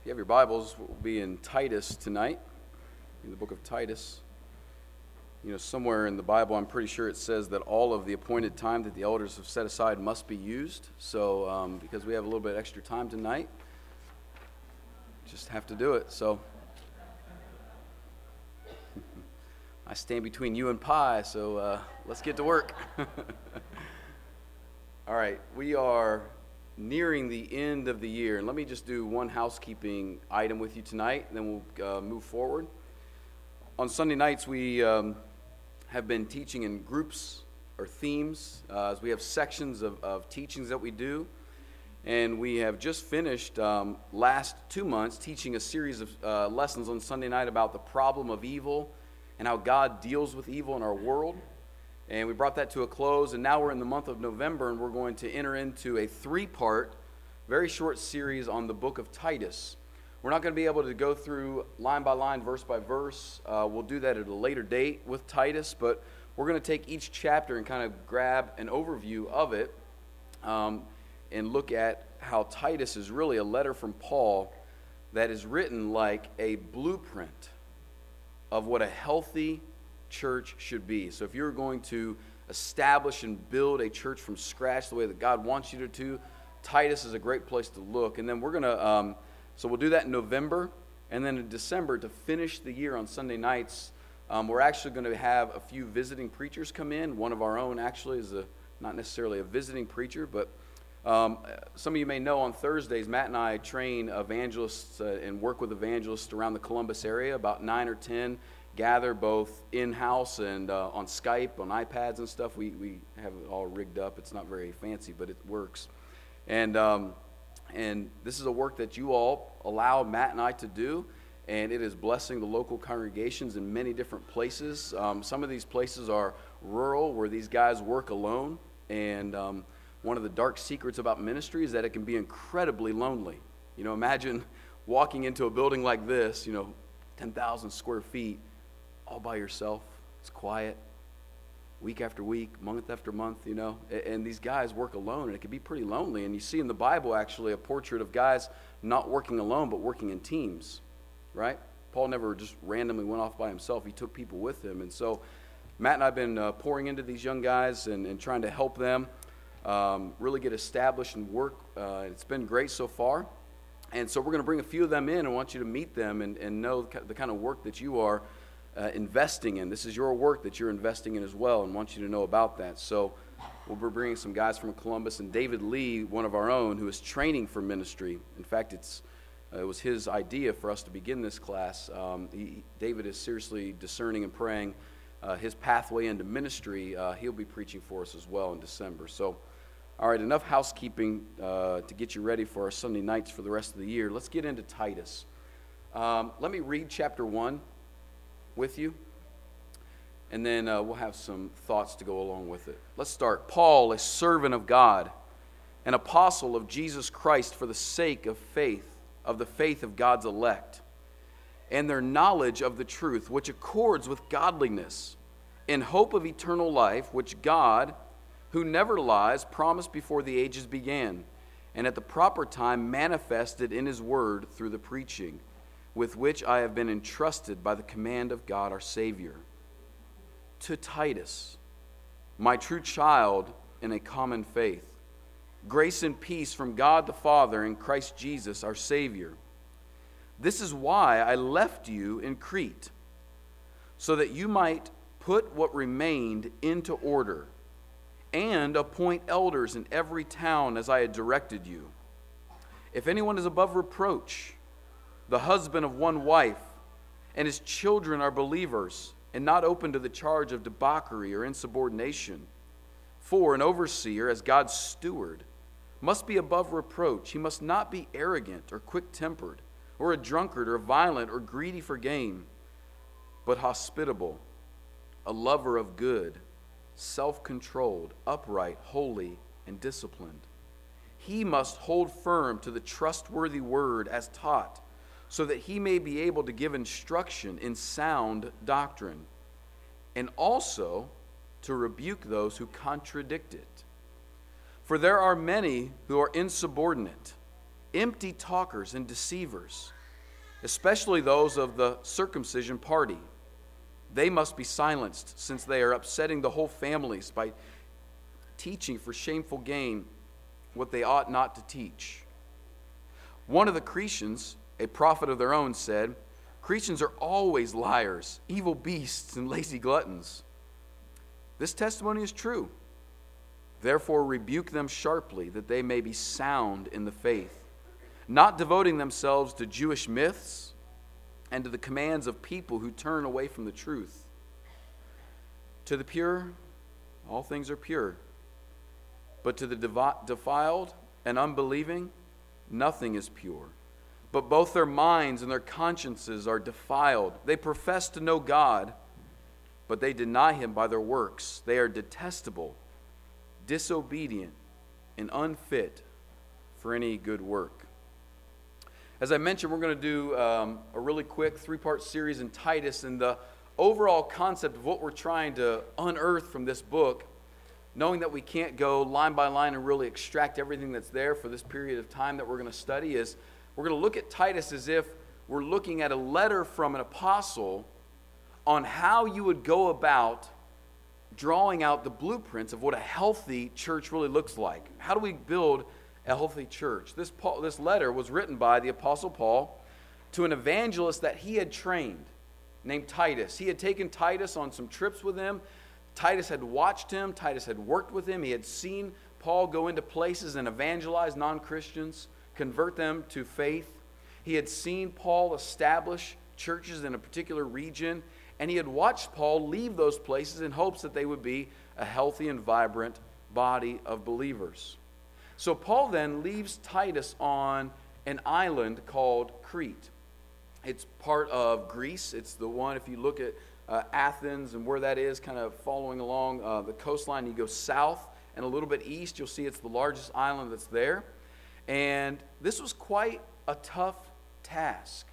If you have your Bibles, we'll be in Titus tonight, in the book of Titus. You know, somewhere in the Bible, I'm pretty sure it says that all of the appointed time that the elders have set aside must be used. So, um, because we have a little bit extra time tonight, just have to do it. So, I stand between you and pie, so uh, let's get to work. all right, we are nearing the end of the year. And let me just do one housekeeping item with you tonight, then we'll uh, move forward. On Sunday nights, we um, have been teaching in groups or themes, uh, as we have sections of, of, teachings that we do. And we have just finished um, last two months teaching a series of uh, lessons on Sunday night about the problem of evil and how God deals with evil in our world. And we brought that to a close, and now we're in the month of November, and we're going to enter into a three part, very short series on the book of Titus. We're not going to be able to go through line by line, verse by verse. Uh, we'll do that at a later date with Titus, but we're going to take each chapter and kind of grab an overview of it um, and look at how Titus is really a letter from Paul that is written like a blueprint of what a healthy church should be. So if you're going to establish and build a church from scratch the way that God wants you to, do, Titus is a great place to look. And then we're going to, um, so we'll do that in November. And then in December, to finish the year on Sunday nights, um, we're actually going to have a few visiting preachers come in. One of our own actually is a, not necessarily a visiting preacher, but um, some of you may know on Thursdays, Matt and I train evangelists uh, and work with evangelists around the Columbus area, about nine or ten gather both in house and uh, on Skype, on iPads and stuff. We, we have it all rigged up. It's not very fancy, but it works. And, um, and this is a work that you all allow Matt and I to do, and it is blessing the local congregations in many different places. Um, some of these places are rural where these guys work alone, and um, one of the dark secrets about ministry is that it can be incredibly lonely. You know, imagine walking into a building like this, you know, 10,000 square feet, all by yourself. It's quiet, week after week, month after month, you know. And these guys work alone, and it can be pretty lonely. And you see in the Bible actually a portrait of guys not working alone, but working in teams, right? Paul never just randomly went off by himself, he took people with him. And so Matt and I have been uh, pouring into these young guys and, and trying to help them um, really get established and work. Uh, it's been great so far. And so we're going to bring a few of them in and want you to meet them and, and know the kind of work that you are uh, investing in. This is your work that you're investing in as well, and want you to know about that. So, we'll be bringing some guys from Columbus and David Lee, one of our own, who is training for ministry. In fact, it's uh, it was his idea for us to begin this class. Um, he, David is seriously discerning and praying uh, his pathway into ministry. Uh, he'll be preaching for us as well in December. So, all right, enough housekeeping uh, to get you ready for our Sunday nights for the rest of the year. Let's get into Titus. Um, let me read chapter 1 with you. And then uh, we'll have some thoughts to go along with it. Let's start. Paul, a servant of God, an apostle of Jesus Christ for the sake of faith, of the faith of God's elect, and their knowledge of the truth, which accords with godliness, in hope of eternal life, which God, who never lies, promised before the ages began, and at the proper time manifested in his word through the preaching with which I have been entrusted by the command of God our Savior. To Titus, my true child in a common faith, grace and peace from God the Father and Christ Jesus our Savior. This is why I left you in Crete, so that you might put what remained into order and appoint elders in every town as I had directed you. If anyone is above reproach, the husband of one wife, and his children are believers and not open to the charge of debauchery or insubordination. For an overseer, as God's steward, must be above reproach. He must not be arrogant or quick tempered, or a drunkard, or violent, or greedy for gain, but hospitable, a lover of good, self controlled, upright, holy, and disciplined. He must hold firm to the trustworthy word as taught so that he may be able to give instruction in sound doctrine, and also to rebuke those who contradict it. For there are many who are insubordinate, empty talkers and deceivers, especially those of the circumcision party. They must be silenced, since they are upsetting the whole families by teaching for shameful gain what they ought not to teach. One of the Cretians, a prophet of their own, said, Cretians are always liars, evil beasts, and lazy gluttons. This testimony is true. Therefore, rebuke them sharply, that they may be sound in the faith, not devoting themselves to Jewish myths and to the commands of people who turn away from the truth. To the pure, all things are pure. But to the defiled and unbelieving, nothing is pure. But both their minds and their consciences are defiled. They profess to know God, but they deny Him by their works. They are detestable, disobedient, and unfit for any good work. As I mentioned, we're going to do um, a really quick three part series in Titus, and the overall concept of what we're trying to unearth from this book knowing that we can't go line by line and really extract everything that's there for this period of time that we're going to study is we're going to look at Titus as if we're looking at a letter from an apostle on how you would go about drawing out the blueprints of what a healthy church really looks like. How do we build a healthy church? This, Paul, this letter was written by the apostle Paul to an evangelist that he had trained named Titus. He had taken Titus on some trips with him Titus had watched him, Titus had worked with him, he had seen Paul go into places and evangelize non Christians, convert them to faith. He had seen Paul establish churches in a particular region, and he had watched Paul leave those places in hopes that they would be a healthy and vibrant body of believers. So Paul then leaves Titus on an island called Crete. It's part of Greece. It's the one, if you look at uh, Athens and where that is, kind of following along uh, the coastline. You go south and a little bit east, you'll see it's the largest island that's there. And this was quite a tough task.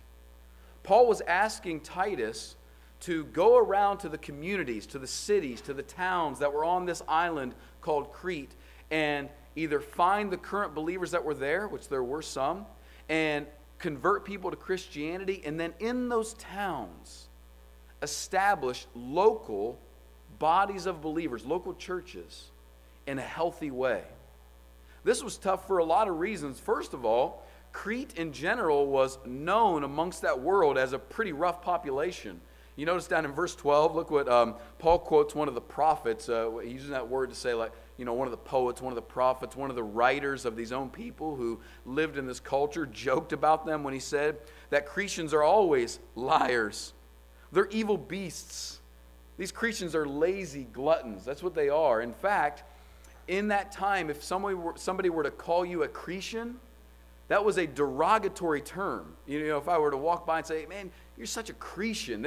Paul was asking Titus to go around to the communities, to the cities, to the towns that were on this island called Crete, and either find the current believers that were there, which there were some, and convert people to Christianity, and then in those towns, establish local bodies of believers, local churches, in a healthy way. This was tough for a lot of reasons. First of all, Crete in general was known amongst that world as a pretty rough population. You notice down in verse 12, look what um, Paul quotes one of the prophets, uh, using that word to say, like, you know, one of the poets, one of the prophets, one of the writers of these own people who lived in this culture, joked about them when he said that Cretans are always liars they're evil beasts. These Cretans are lazy gluttons. That's what they are. In fact, in that time, if somebody were, somebody were to call you a Cretan, that was a derogatory term. You know, if I were to walk by and say, man, you're such a Cretan,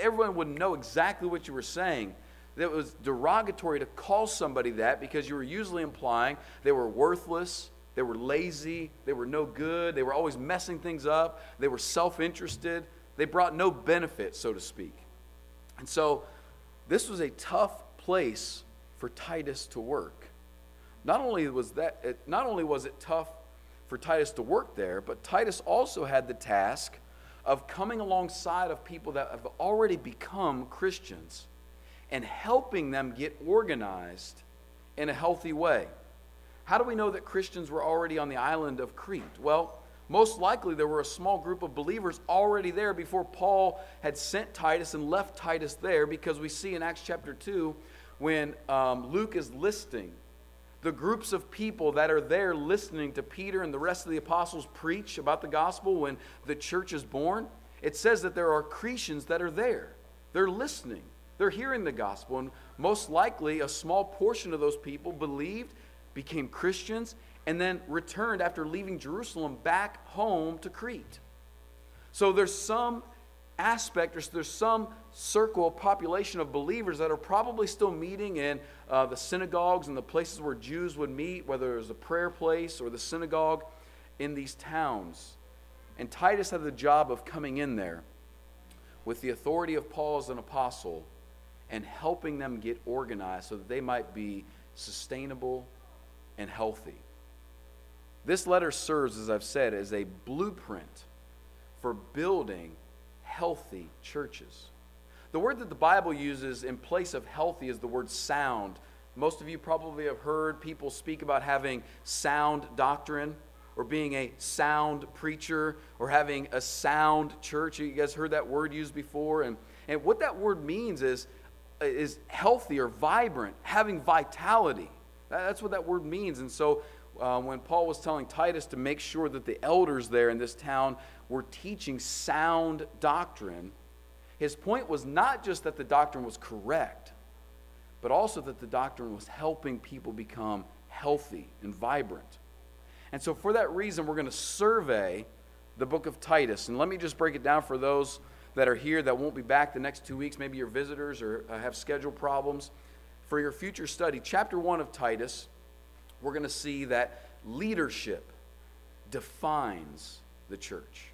everyone would know exactly what you were saying. That was derogatory to call somebody that because you were usually implying they were worthless, they were lazy, they were no good, they were always messing things up, they were self interested. They brought no benefit, so to speak. And so this was a tough place for Titus to work. Not only was that not only was it tough for Titus to work there, but Titus also had the task of coming alongside of people that have already become Christians and helping them get organized in a healthy way. How do we know that Christians were already on the island of Crete? Well, most likely, there were a small group of believers already there before Paul had sent Titus and left Titus there, because we see in Acts chapter 2 when um, Luke is listing the groups of people that are there listening to Peter and the rest of the apostles preach about the gospel when the church is born. It says that there are Cretans that are there. They're listening, they're hearing the gospel, and most likely a small portion of those people believed, became Christians, and then returned after leaving Jerusalem back home to Crete. So there's some aspect, or there's some circle, population of believers that are probably still meeting in uh, the synagogues and the places where Jews would meet, whether it was a prayer place or the synagogue in these towns. And Titus had the job of coming in there with the authority of Paul as an apostle and helping them get organized so that they might be sustainable and healthy. This letter serves, as I've said, as a blueprint for building healthy churches. The word that the Bible uses in place of healthy is the word sound. Most of you probably have heard people speak about having sound doctrine or being a sound preacher or having a sound church. You guys heard that word used before? And, and what that word means is, is healthy or vibrant, having vitality. That's what that word means. And so uh, when Paul was telling Titus to make sure that the elders there in this town were teaching sound doctrine, his point was not just that the doctrine was correct, but also that the doctrine was helping people become healthy and vibrant. And so, for that reason, we're going to survey the book of Titus. And let me just break it down for those that are here that won't be back the next two weeks. Maybe you're visitors or uh, have schedule problems. For your future study, chapter 1 of Titus, we're going to see that leadership defines the church.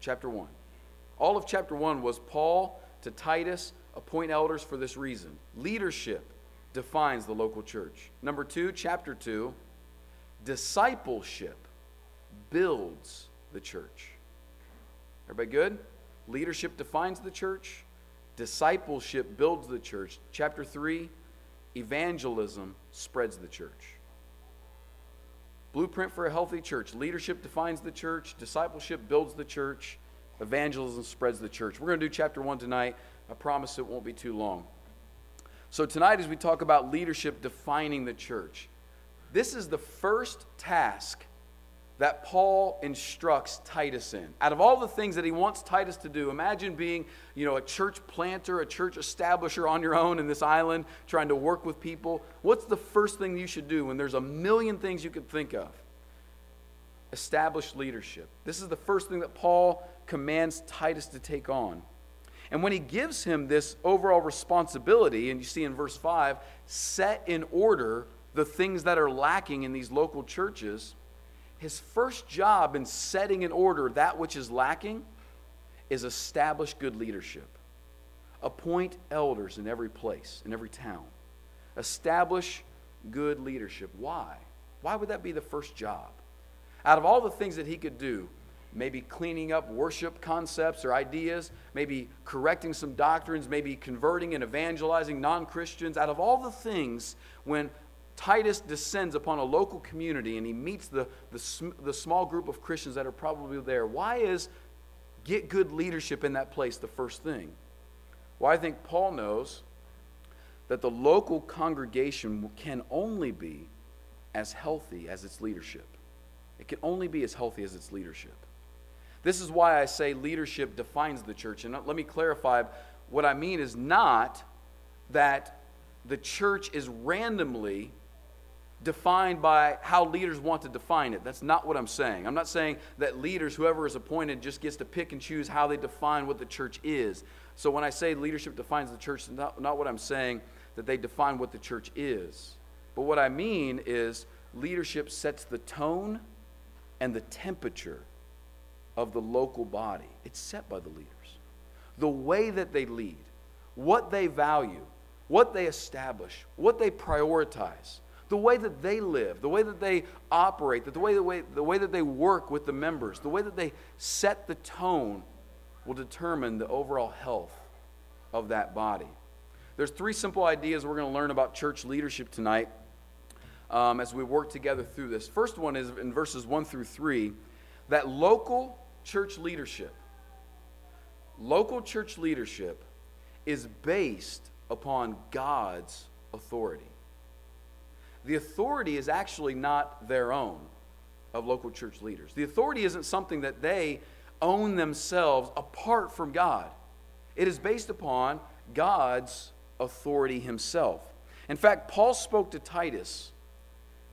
Chapter 1. All of chapter 1 was Paul to Titus appoint elders for this reason. Leadership defines the local church. Number 2, chapter 2 Discipleship builds the church. Everybody good? Leadership defines the church. Discipleship builds the church. Chapter 3 Evangelism spreads the church. Blueprint for a healthy church. Leadership defines the church. Discipleship builds the church. Evangelism spreads the church. We're going to do chapter 1 tonight. I promise it won't be too long. So, tonight, as we talk about leadership defining the church, this is the first task that Paul instructs Titus in. Out of all the things that he wants Titus to do, imagine being, you know, a church planter, a church establisher on your own in this island, trying to work with people. What's the first thing you should do when there's a million things you could think of? Establish leadership. This is the first thing that Paul commands Titus to take on. And when he gives him this overall responsibility, and you see in verse 5, set in order the things that are lacking in these local churches, his first job in setting in order that which is lacking is establish good leadership. Appoint elders in every place, in every town. Establish good leadership. Why? Why would that be the first job? Out of all the things that he could do, maybe cleaning up worship concepts or ideas, maybe correcting some doctrines, maybe converting and evangelizing non Christians, out of all the things, when Titus descends upon a local community and he meets the, the, the, small group of Christians that are probably there. Why is get good leadership in that place the first thing? Well, I think Paul knows that the local congregation can only be as healthy as its leadership. It can only be as healthy as its leadership. This is why I say leadership defines the church. And let me clarify what I mean is not that the church is randomly defined by how leaders want to define it. That's not what I'm saying. I'm not saying that leaders, whoever is appointed, just gets to pick and choose how they define what the church is. So when I say leadership defines the church, not, not what I'm saying that they define what the church is. But what I mean is leadership sets the tone and the temperature of the local body. It's set by the leaders. The way that they lead, what they value, what they establish, what they prioritize the way that they live, the way that they operate, the way, the, way, the way that they work with the members, the way that they set the tone will determine the overall health of that body. There's three simple ideas we're going to learn about church leadership tonight um, as we work together through this. First one is in verses 1 through 3 that local church leadership, local church leadership is based upon God's authority the authority is actually not their own of local church leaders. The authority isn't something that they own themselves apart from God, it is based upon God's authority himself. In fact, Paul spoke to Titus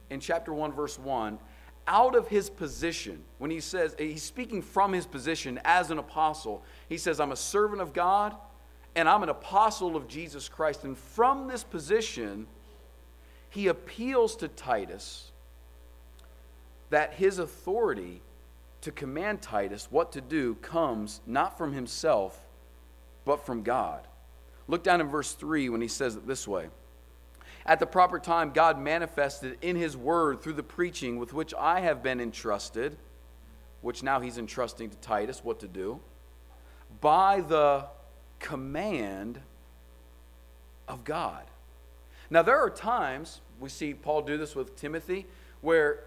in chapter 1, verse 1, out of his position. When he says, he's speaking from his position as an apostle. He says, I'm a servant of God and I'm an apostle of Jesus Christ. And from this position, he appeals to Titus that his authority to command Titus what to do comes not from himself, but from God. Look down in verse 3 when he says it this way At the proper time, God manifested in His Word through the preaching with which I have been entrusted, which now He's entrusting to Titus what to do, by the command of God. Now, there are times, we see Paul do this with Timothy, where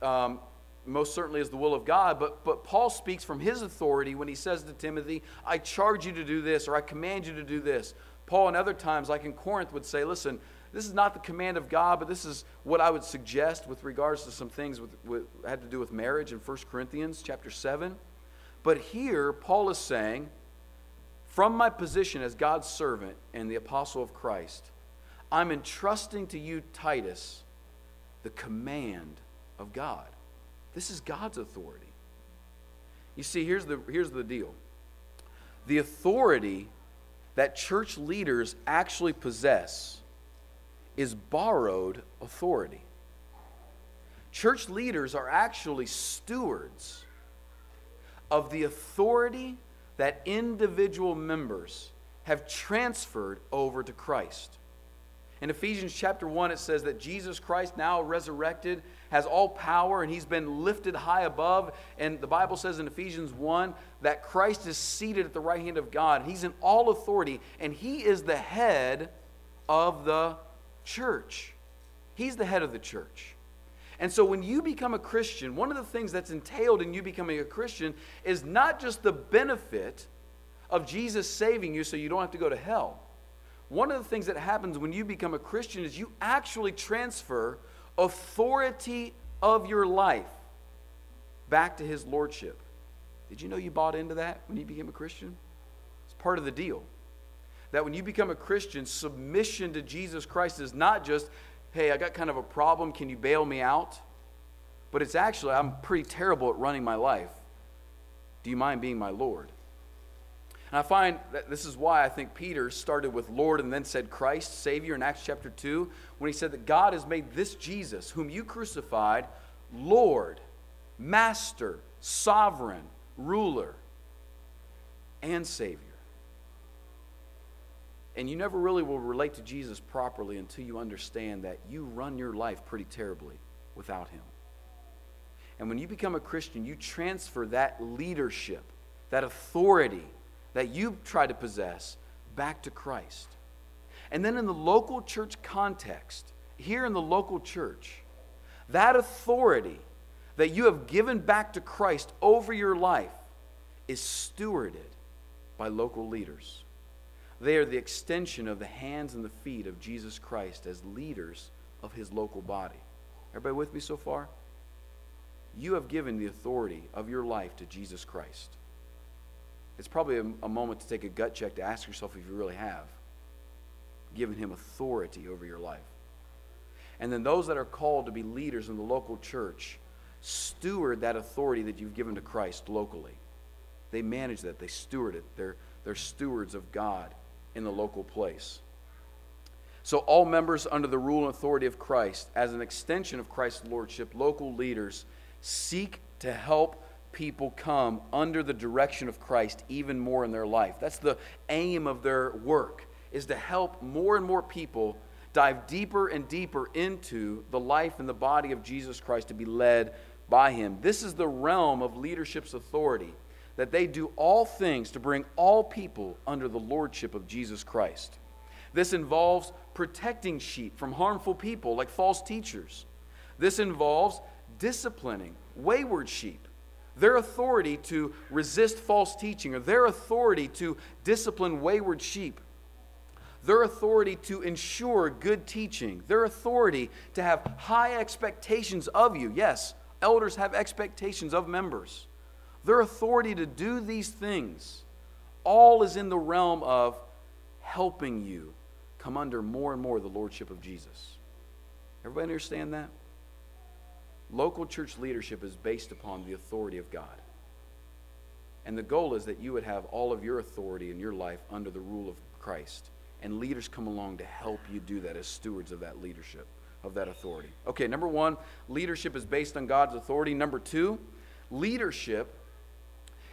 um, most certainly is the will of God, but, but Paul speaks from his authority when he says to Timothy, I charge you to do this, or I command you to do this. Paul, in other times, like in Corinth, would say, Listen, this is not the command of God, but this is what I would suggest with regards to some things with, with had to do with marriage in 1 Corinthians chapter 7. But here, Paul is saying, from my position as God's servant and the apostle of Christ, I'm entrusting to you, Titus, the command of God. This is God's authority. You see, here's the, here's the deal the authority that church leaders actually possess is borrowed authority. Church leaders are actually stewards of the authority that individual members have transferred over to Christ. In Ephesians chapter 1, it says that Jesus Christ, now resurrected, has all power and he's been lifted high above. And the Bible says in Ephesians 1 that Christ is seated at the right hand of God. He's in all authority and he is the head of the church. He's the head of the church. And so when you become a Christian, one of the things that's entailed in you becoming a Christian is not just the benefit of Jesus saving you so you don't have to go to hell one of the things that happens when you become a Christian is you actually transfer authority of your life back to his lordship. Did you know you bought into that when you became a Christian? It's part of the deal. That when you become a Christian, submission to Jesus Christ is not just, hey, I got kind of a problem, can you bail me out? But it's actually, I'm pretty terrible at running my life. Do you mind being my Lord? And I find that this is why I think Peter started with Lord and then said Christ, Savior in Acts chapter 2, when he said that God has made this Jesus, whom you crucified, Lord, Master, Sovereign, Ruler, and Savior. And you never really will relate to Jesus properly until you understand that you run your life pretty terribly without Him. And when you become a Christian, you transfer that leadership, that authority, that you try to possess back to Christ. And then in the local church context, here in the local church, that authority that you have given back to Christ over your life is stewarded by local leaders. They are the extension of the hands and the feet of Jesus Christ as leaders of his local body. Everybody with me so far? You have given the authority of your life to Jesus Christ it's probably a, a, moment to take a gut check to ask yourself if you really have given him authority over your life. And then those that are called to be leaders in the local church steward that authority that you've given to Christ locally. They manage that, they steward it. They're, they're stewards of God in the local place. So, all members under the rule and authority of Christ, as an extension of Christ's lordship, local leaders seek to help people come under the direction of Christ even more in their life. That's the aim of their work is to help more and more people dive deeper and deeper into the life and the body of Jesus Christ to be led by him. This is the realm of leadership's authority that they do all things to bring all people under the lordship of Jesus Christ. This involves protecting sheep from harmful people like false teachers. This involves disciplining wayward sheep their authority to resist false teaching, or their authority to discipline wayward sheep, their authority to ensure good teaching, their authority to have high expectations of you. Yes, elders have expectations of members. Their authority to do these things all is in the realm of helping you come under more and more the lordship of Jesus. Everybody understand that? Local church leadership is based upon the authority of God. And the goal is that you would have all of your authority in your life under the rule of Christ. And leaders come along to help you do that as stewards of that leadership, of that authority. Okay, number one, leadership is based on God's authority. Number two, leadership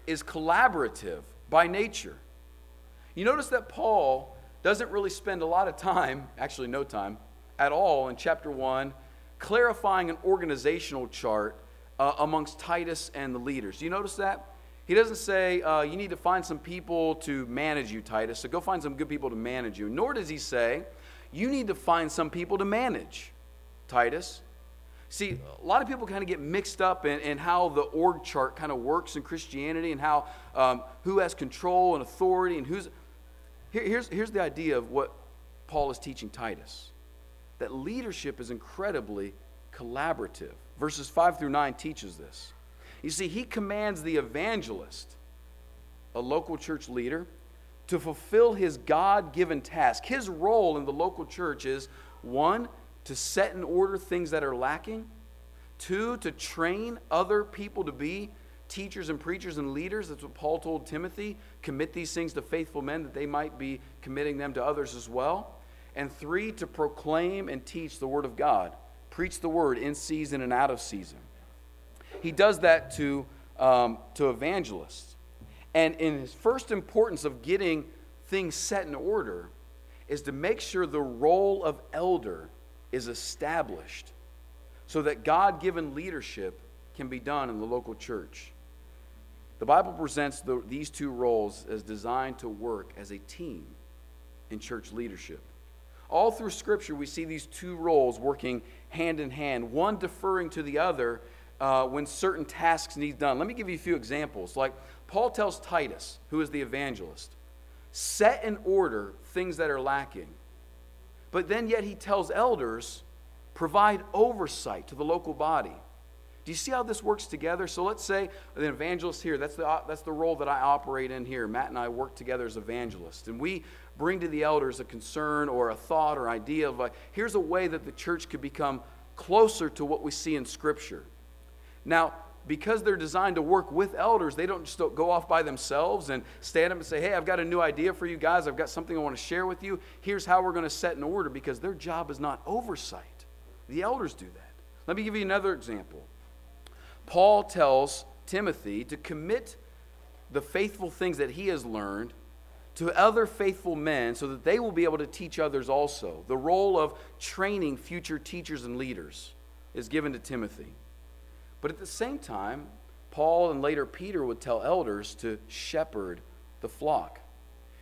is collaborative by nature. You notice that Paul doesn't really spend a lot of time, actually, no time, at all in chapter 1, clarifying an organizational chart uh, amongst Titus and the leaders. Do you notice that? He doesn't say, uh, you need to find some people to manage you, Titus, so go find some good people to manage you. Nor does he say, you need to find some people to manage, Titus. See, a lot of people kind of get mixed up in, in how the org chart kind of works in Christianity and how um, who has control and authority and who's. Here, here's, here's the idea of what Paul is teaching Titus that leadership is incredibly collaborative. Verses 5 through 9 teaches this. You see, he commands the evangelist, a local church leader, to fulfill his God given task. His role in the local church is one, to set in order things that are lacking, two, to train other people to be teachers and preachers and leaders. That's what Paul told Timothy. Commit these things to faithful men that they might be committing them to others as well. And three, to proclaim and teach the word of God. Preach the word in season and out of season. He does that to, um, to evangelists. And in his first importance of getting things set in order is to make sure the role of elder is established so that God given leadership can be done in the local church. The Bible presents the, these two roles as designed to work as a team in church leadership. All through Scripture, we see these two roles working hand in hand, one deferring to the other uh, when certain tasks need done. Let me give you a few examples. Like Paul tells Titus, who is the evangelist, set in order things that are lacking. But then, yet, he tells elders, provide oversight to the local body. Do you see how this works together? So let's say the evangelist here, that's the, that's the role that I operate in here. Matt and I work together as evangelists. And we bring to the elders a concern or a thought or idea of like, here's a way that the church could become closer to what we see in Scripture. Now, because they're designed to work with elders, they don't just go off by themselves and stand up and say, Hey, I've got a new idea for you guys. I've got something I want to share with you. Here's how we're going to set in order because their job is not oversight. The elders do that. Let me give you another example. Paul tells Timothy to commit the faithful things that he has learned to other faithful men so that they will be able to teach others also. The role of training future teachers and leaders is given to Timothy. But at the same time, Paul and later Peter would tell elders to shepherd the flock.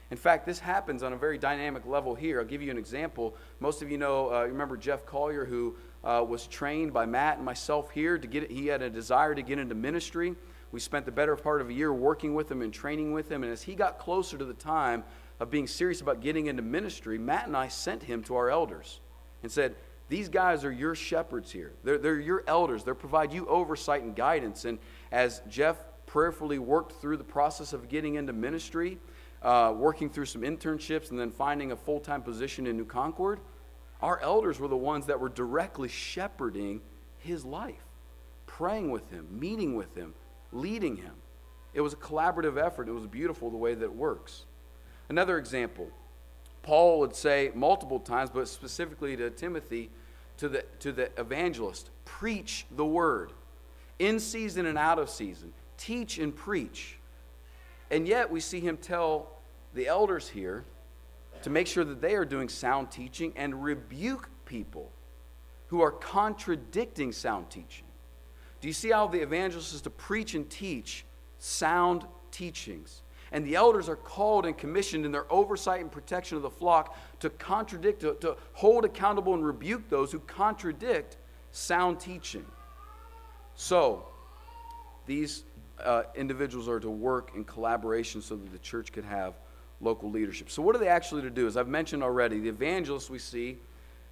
In fact, this happens on a very dynamic level here. I'll give you an example. Most of you know, uh, remember Jeff Collier, who uh, was trained by Matt and myself here to get. He had a desire to get into ministry. We spent the better part of a year working with him and training with him. And as he got closer to the time of being serious about getting into ministry, Matt and I sent him to our elders and said, these guys are your shepherds here. They're, they're your elders. They provide you oversight and guidance. And as Jeff prayerfully worked through the process of getting into ministry, uh, working through some internships, and then finding a full time position in New Concord, our elders were the ones that were directly shepherding his life, praying with him, meeting with him, leading him. It was a collaborative effort. It was beautiful the way that it works. Another example Paul would say multiple times, but specifically to Timothy, to the, to the evangelist preach the word in season and out of season, teach and preach. And yet we see him tell the elders here to make sure that they are doing sound teaching and rebuke people who are contradicting sound teaching. Do you see how the evangelist is to preach and teach sound teachings? And the elders are called and commissioned in their oversight and protection of the flock to contradict, to, to hold accountable and rebuke those who contradict sound teaching. So, these uh, individuals are to work in collaboration so that the church could have local leadership. So, what are they actually to do? As I've mentioned already, the evangelists we see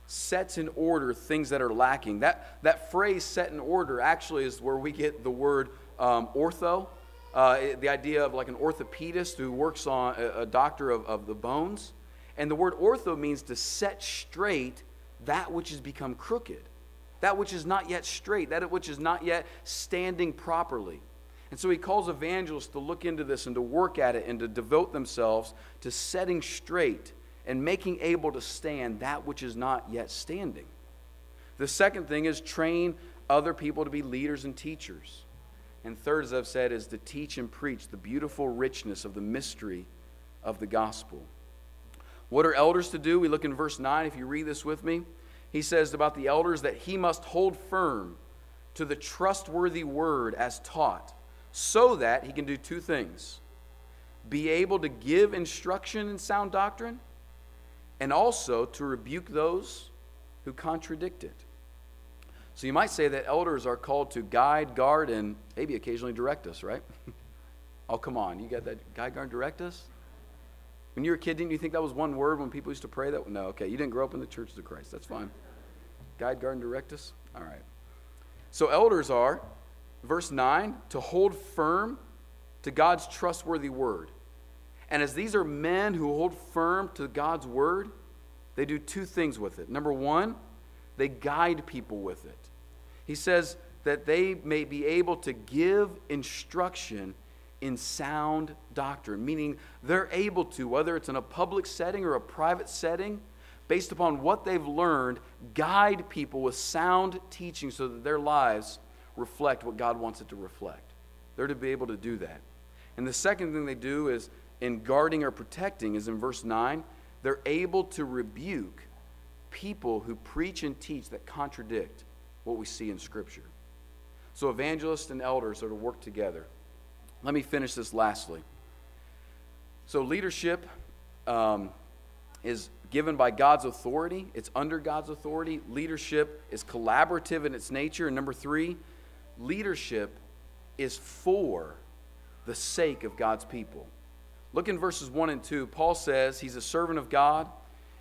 sets in order things that are lacking. That, that phrase, set in order, actually is where we get the word um, ortho uh, the idea of like an orthopedist who works on a, a doctor of, of the bones. And the word ortho means to set straight that which has become crooked, that which is not yet straight, that which is not yet standing properly. And so he calls evangelists to look into this and to work at it and to devote themselves to setting straight and making able to stand that which is not yet standing. The second thing is train other people to be leaders and teachers. And third, as I've said, is to teach and preach the beautiful richness of the mystery of the gospel. What are elders to do? We look in verse 9. If you read this with me, he says about the elders that he must hold firm to the trustworthy word as taught, so that he can do two things be able to give instruction in sound doctrine, and also to rebuke those who contradict it. So you might say that elders are called to guide, guard, and maybe occasionally direct us, right? oh, come on. You got that guide, guard, direct us? When you were a kid, didn't you think that was one word when people used to pray that? No, okay. You didn't grow up in the churches of Christ. That's fine. Guide, guard, and direct us? All right. So, elders are, verse 9, to hold firm to God's trustworthy word. And as these are men who hold firm to God's word, they do two things with it. Number one, they guide people with it. He says that they may be able to give instruction in sound doctrine, meaning they're able to, whether it's in a public setting or a private setting, based upon what they've learned, guide people with sound teaching so that their lives reflect what God wants it to reflect. They're to be able to do that. And the second thing they do is in guarding or protecting is in verse 9, they're able to rebuke people who preach and teach that contradict what we see in Scripture. So evangelists and elders are to work together. Let me finish this lastly. So, leadership um, is given by God's authority, it's under God's authority. Leadership is collaborative in its nature. And number three, leadership is for the sake of God's people. Look in verses 1 and 2. Paul says he's a servant of God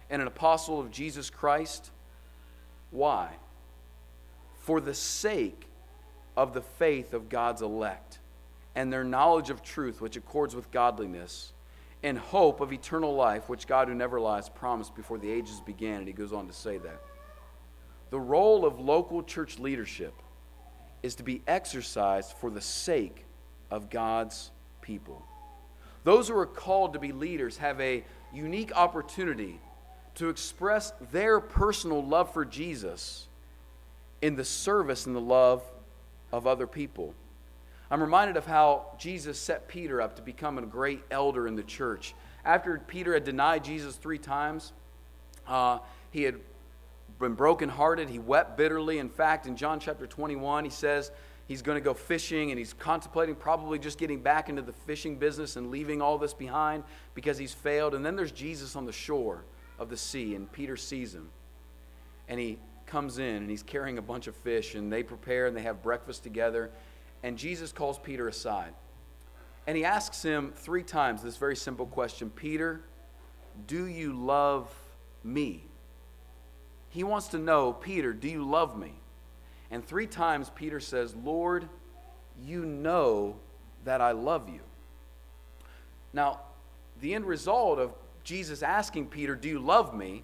and an apostle of Jesus Christ. Why? For the sake of the faith of God's elect and their knowledge of truth, which accords with godliness and hope of eternal life, which God who never lies promised before the ages began. And he goes on to say that. The role of local church leadership is to be exercised for the sake of God's people. Those who are called to be leaders have a unique opportunity to express their personal love for Jesus in the service and the love of other people. I'm reminded of how Jesus set Peter up to become a great elder in the church. After Peter had denied Jesus three times, uh, he had been brokenhearted. He wept bitterly. In fact, in John chapter 21, he says he's going to go fishing and he's contemplating probably just getting back into the fishing business and leaving all this behind because he's failed. And then there's Jesus on the shore of the sea, and Peter sees him. And he comes in and he's carrying a bunch of fish, and they prepare and they have breakfast together and Jesus calls Peter aside. And he asks him three times this very simple question Peter, do you love me? He wants to know, Peter, do you love me? And three times Peter says, Lord, you know that I love you. Now, the end result of Jesus asking Peter, Do you love me?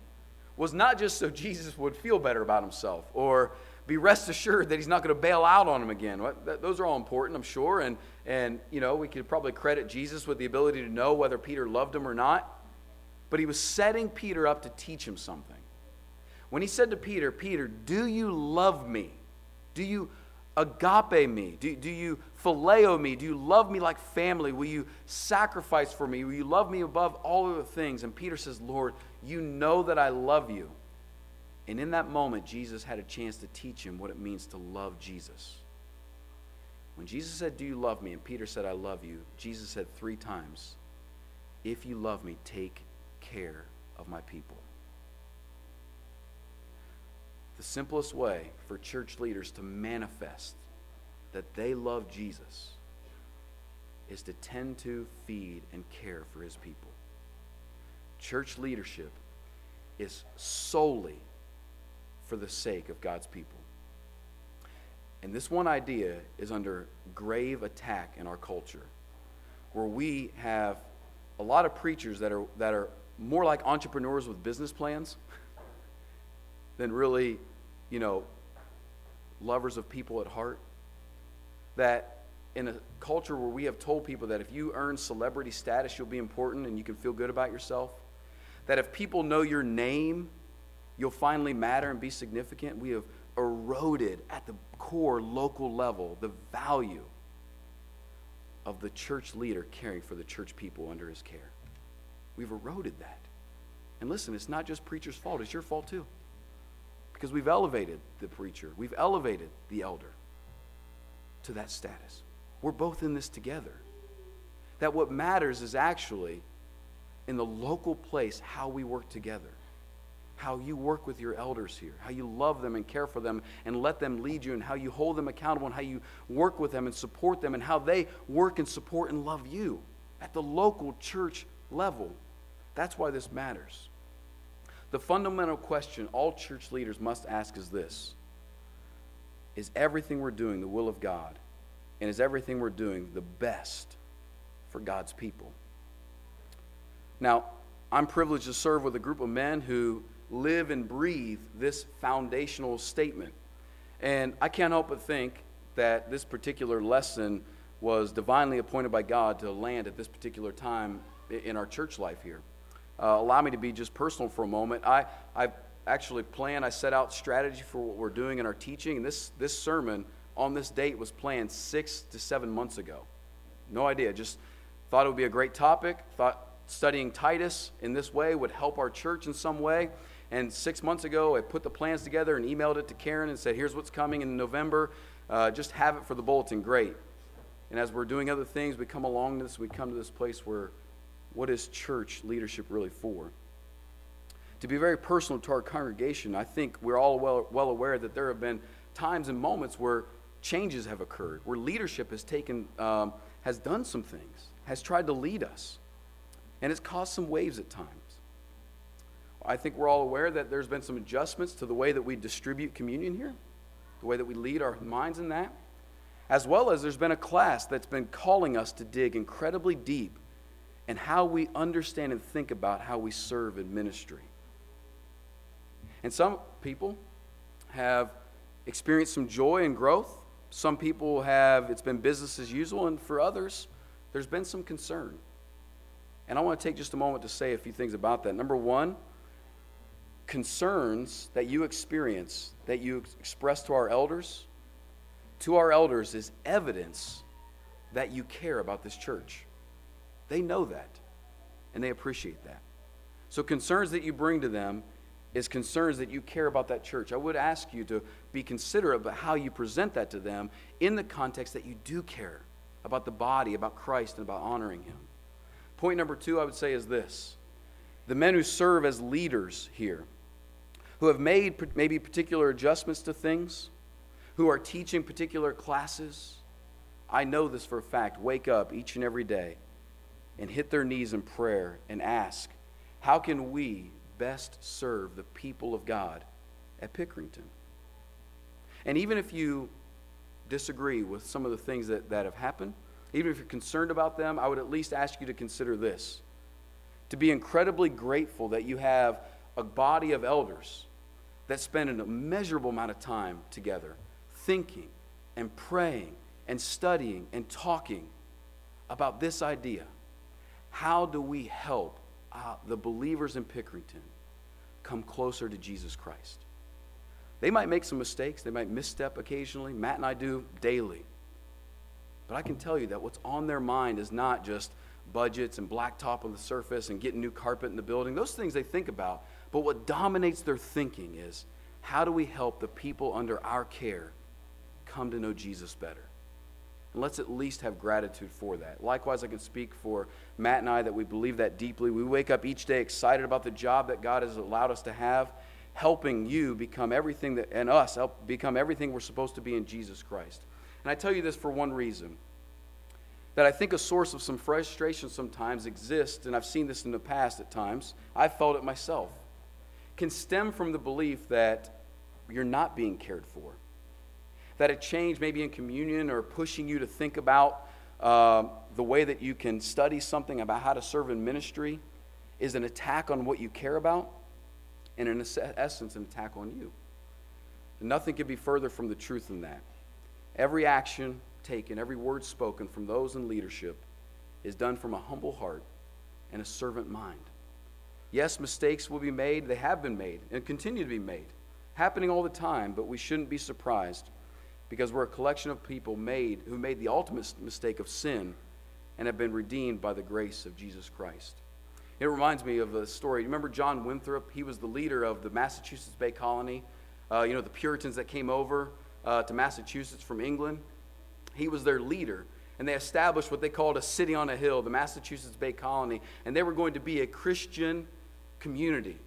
was not just so Jesus would feel better about himself or be rest assured that he's not going to bail out on him again. Those are all important, I'm sure. And, and, you know, we could probably credit Jesus with the ability to know whether Peter loved him or not. But he was setting Peter up to teach him something. When he said to Peter, Peter, do you love me? Do you agape me? Do, do you phileo me? Do you love me like family? Will you sacrifice for me? Will you love me above all other things? And Peter says, Lord, you know that I love you. And in that moment, Jesus had a chance to teach him what it means to love Jesus. When Jesus said, Do you love me? and Peter said, I love you, Jesus said three times, If you love me, take care of my people. The simplest way for church leaders to manifest that they love Jesus is to tend to, feed, and care for his people. Church leadership is solely for the sake of God's people. And this one idea is under grave attack in our culture, where we have a lot of preachers that are, that are more like entrepreneurs with business plans than really, you know, lovers of people at heart. That in a culture where we have told people that if you earn celebrity status, you'll be important and you can feel good about yourself, that if people know your name, you'll finally matter and be significant. We have eroded at the core local level the value of the church leader caring for the church people under his care. We've eroded that. And listen, it's not just preacher's fault, it's your fault too. Because we've elevated the preacher, we've elevated the elder to that status. We're both in this together. That what matters is actually in the local place how we work together how you work with your elders here, how you love them and care for them and let them lead you, and how you hold them accountable, and how you work with them and support them, and how they work and support and love you at the local church level. That's why this matters. The fundamental question all church leaders must ask is this Is everything we're doing the will of God? And is everything we're doing the best for God's people? Now, I'm privileged to serve with a group of men who live and breathe this foundational statement. And I can't help but think that this particular lesson was divinely appointed by God to land at this particular time in our church life here. Uh, allow me to be just personal for a moment. I, I actually planned, I set out strategy for what we're doing in our teaching, and this, this sermon on this date was planned six to seven months ago. No idea, just thought it would be a great topic, thought studying Titus in this way would help our church in some way. And six months ago, I put the plans together and emailed it to Karen and said, here's what's coming in November. Uh, just have it for the bulletin. Great. And as we're doing other things, we come along this, we come to this place where what is church leadership really for? To be very personal to our congregation, I think we're all well, well aware that there have been times and moments where changes have occurred, where leadership has taken, um, has done some things, has tried to lead us, and it's caused some waves at times. I think we're all aware that there's been some adjustments to the way that we distribute communion here, the way that we lead our minds in that, as well as there's been a class that's been calling us to dig incredibly deep in how we understand and think about how we serve in ministry. And some people have experienced some joy and growth. Some people have, it's been business as usual. And for others, there's been some concern. And I want to take just a moment to say a few things about that. Number one, concerns that you experience, that you express to our elders, to our elders is evidence that you care about this church. They know that, and they appreciate that. So, concerns that you bring to them is concerns that you care about that church. I would ask you to be considerate about how you present that to them in the context that you do care about the body, about Christ, and about honoring Him. Point number two, I would say, is this the men who serve as leaders here who have made maybe particular adjustments to things, who are teaching particular classes. I know this for a fact. Wake up each and every day and hit their knees in prayer and ask, How can we best serve the people of God at Pickerington? And even if you disagree with some of the things that, that have happened, even if you're concerned about them, I would at least ask you to consider this to be incredibly grateful that you have a body of elders that spend an immeasurable amount of time together thinking and praying and studying and talking about this idea. How do we help uh, the believers in Pickerington come closer to Jesus Christ? They might make some mistakes, they might misstep occasionally. Matt and I do daily. But I can tell you that what's on their mind is not just budgets and blacktop on the surface and getting new carpet in the building. Those things they think about. But what dominates their thinking is how do we help the people under our care come to know Jesus better? And let's at least have gratitude for that. Likewise, I can speak for Matt and I that we believe that deeply. We wake up each day excited about the job that God has allowed us to have, helping you become everything that, and us help become everything we're supposed to be in Jesus Christ. And I tell you this for one reason that I think a source of some frustration sometimes exists, and I've seen this in the past at times. I've felt it myself can stem from the belief that you're not being cared for. That a change, maybe in communion or pushing you to think about uh, the way that you can study something about how to serve in ministry, is an attack on what you care about, and in essence, an attack on you. Nothing could be further from the truth than that. Every action taken, every word spoken from those in leadership is done from a humble heart and a servant mind. Yes, mistakes will be made. They have been made and continue to be made, happening all the time, but we shouldn't be surprised because we're a collection of people made who made the ultimate mistake of sin and have been redeemed by the grace of Jesus Christ. It reminds me of a story. You remember John Winthrop? He was the leader of the Massachusetts Bay Colony uh, you know, the Puritans that came over uh, to Massachusetts from England. He was their leader. And they established what they called a city on a hill, the Massachusetts Bay Colony. And they were going to be a Christian community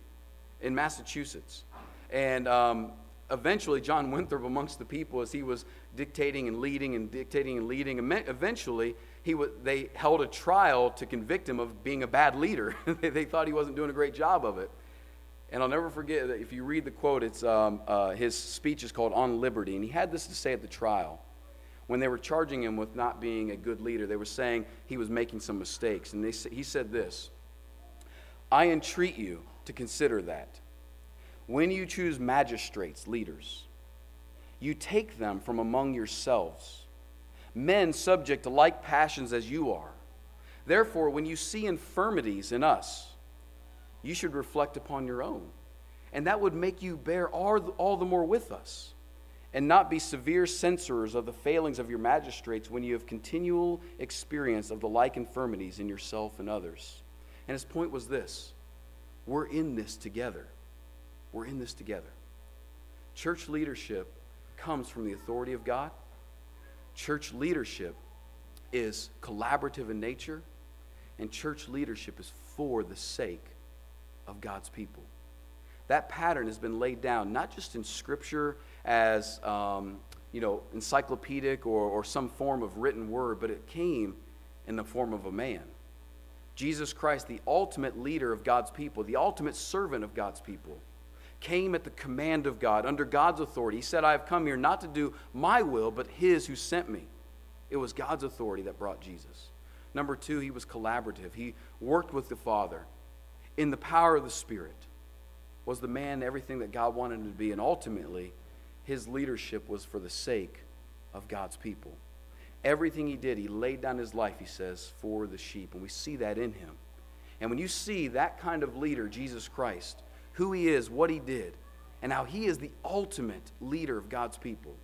in Massachusetts. And um, eventually, John Winthrop, amongst the people, as he was dictating and leading and dictating and leading, eventually he they held a trial to convict him of being a bad leader. they thought he wasn't doing a great job of it. And I'll never forget that if you read the quote, it's, um, uh, his speech is called On Liberty. And he had this to say at the trial. When they were charging him with not being a good leader, they were saying he was making some mistakes. And they, he said this I entreat you to consider that. When you choose magistrates, leaders, you take them from among yourselves, men subject to like passions as you are. Therefore, when you see infirmities in us, you should reflect upon your own. And that would make you bear all, the more with us, and not be severe censors of the failings of your magistrates when you have continual experience of the like infirmities in yourself and others. And his point was this we're in this together. We're in this together. Church leadership comes from the authority of God. Church leadership is collaborative in nature, and church leadership is for the sake of God's people. That pattern has been laid down not just in Scripture as um, you know encyclopedic or, or some form of written word, but it came in the form of a man. Jesus Christ, the ultimate leader of God's people, the ultimate servant of God's people, came at the command of God, under God's authority. He said, I have come here not to do my will, but his who sent me. It was God's authority that brought Jesus. Number two, he was collaborative. He worked with the Father in the power of the Spirit. Was the man everything that God wanted him to be? And ultimately, his leadership was for the sake of God's people. Everything he did, he laid down his life, he says, for the sheep. And we see that in him. And when you see that kind of leader, Jesus Christ, who he is, what he did, and how he is the ultimate leader of God's people,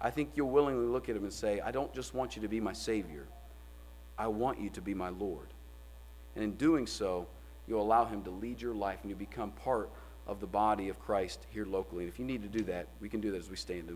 I think you'll willingly look at him and say, I don't just want you to be my Savior, I want you to be my Lord. And in doing so, you'll allow him to lead your life and you become part of the body of Christ here locally. And if you need to do that, we can do that as we stand